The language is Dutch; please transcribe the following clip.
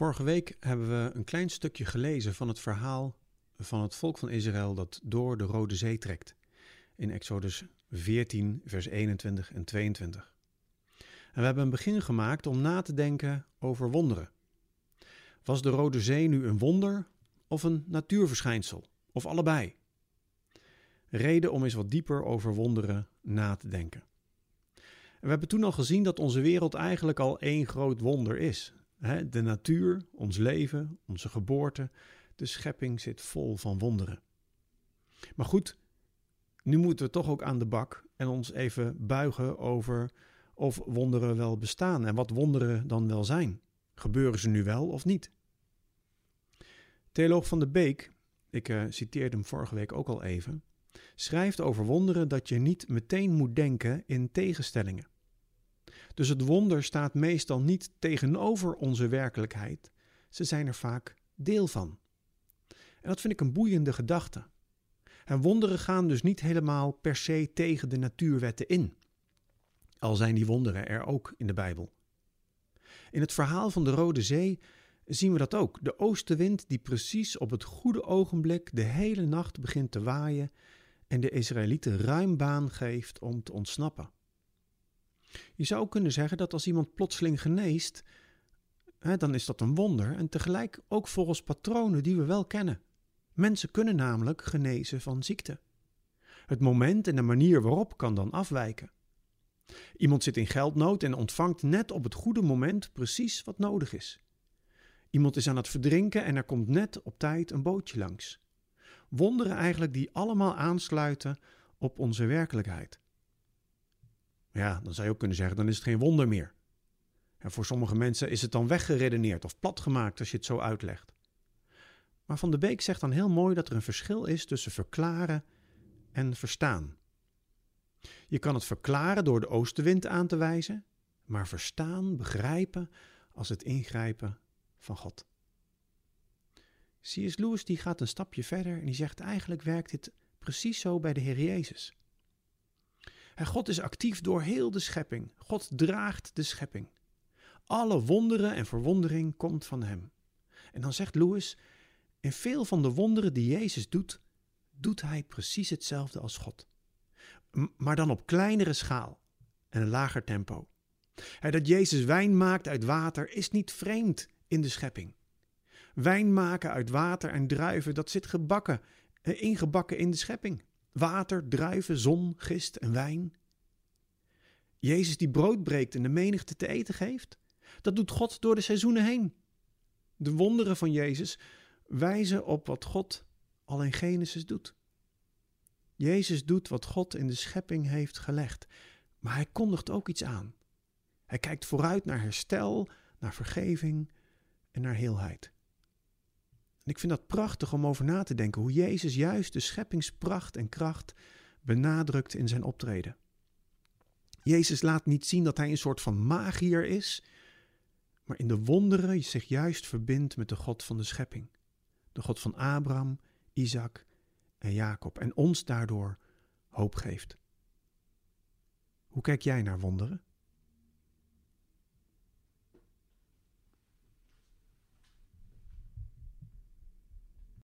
Vorige week hebben we een klein stukje gelezen van het verhaal van het volk van Israël dat door de Rode Zee trekt. In Exodus 14, vers 21 en 22. En we hebben een begin gemaakt om na te denken over wonderen. Was de Rode Zee nu een wonder of een natuurverschijnsel? Of allebei? Reden om eens wat dieper over wonderen na te denken. En we hebben toen al gezien dat onze wereld eigenlijk al één groot wonder is. De natuur, ons leven, onze geboorte, de schepping zit vol van wonderen. Maar goed, nu moeten we toch ook aan de bak en ons even buigen over of wonderen wel bestaan en wat wonderen dan wel zijn. Gebeuren ze nu wel of niet? Theoloog van de Beek, ik uh, citeerde hem vorige week ook al even, schrijft over wonderen dat je niet meteen moet denken in tegenstellingen. Dus het wonder staat meestal niet tegenover onze werkelijkheid, ze zijn er vaak deel van. En dat vind ik een boeiende gedachte. En wonderen gaan dus niet helemaal per se tegen de natuurwetten in. Al zijn die wonderen er ook in de Bijbel. In het verhaal van de Rode Zee zien we dat ook. De oostenwind die precies op het goede ogenblik de hele nacht begint te waaien en de Israëlieten ruim baan geeft om te ontsnappen. Je zou kunnen zeggen dat als iemand plotseling geneest, hè, dan is dat een wonder en tegelijk ook volgens patronen die we wel kennen. Mensen kunnen namelijk genezen van ziekte. Het moment en de manier waarop kan dan afwijken. Iemand zit in geldnood en ontvangt net op het goede moment precies wat nodig is. Iemand is aan het verdrinken en er komt net op tijd een bootje langs. Wonderen eigenlijk die allemaal aansluiten op onze werkelijkheid. Ja, dan zou je ook kunnen zeggen, dan is het geen wonder meer. En voor sommige mensen is het dan weggeredeneerd of platgemaakt als je het zo uitlegt. Maar Van de Beek zegt dan heel mooi dat er een verschil is tussen verklaren en verstaan. Je kan het verklaren door de oostenwind aan te wijzen, maar verstaan, begrijpen als het ingrijpen van God. C.S. Lewis die gaat een stapje verder en die zegt eigenlijk werkt dit precies zo bij de Heer Jezus. God is actief door heel de schepping. God draagt de schepping. Alle wonderen en verwondering komt van Hem. En dan zegt Lewis, in veel van de wonderen die Jezus doet, doet Hij precies hetzelfde als God. Maar dan op kleinere schaal en een lager tempo. Dat Jezus wijn maakt uit water is niet vreemd in de schepping. Wijn maken uit water en druiven, dat zit gebakken, eh, ingebakken in de schepping. Water, druiven, zon, gist en wijn. Jezus die brood breekt en de menigte te eten geeft, dat doet God door de seizoenen heen. De wonderen van Jezus wijzen op wat God al in Genesis doet. Jezus doet wat God in de schepping heeft gelegd, maar hij kondigt ook iets aan. Hij kijkt vooruit naar herstel, naar vergeving en naar heelheid. En ik vind dat prachtig om over na te denken hoe Jezus juist de scheppingspracht en kracht benadrukt in zijn optreden. Jezus laat niet zien dat hij een soort van magier is, maar in de wonderen zich juist verbindt met de God van de schepping. De God van Abraham, Isaac en Jacob en ons daardoor hoop geeft. Hoe kijk jij naar wonderen?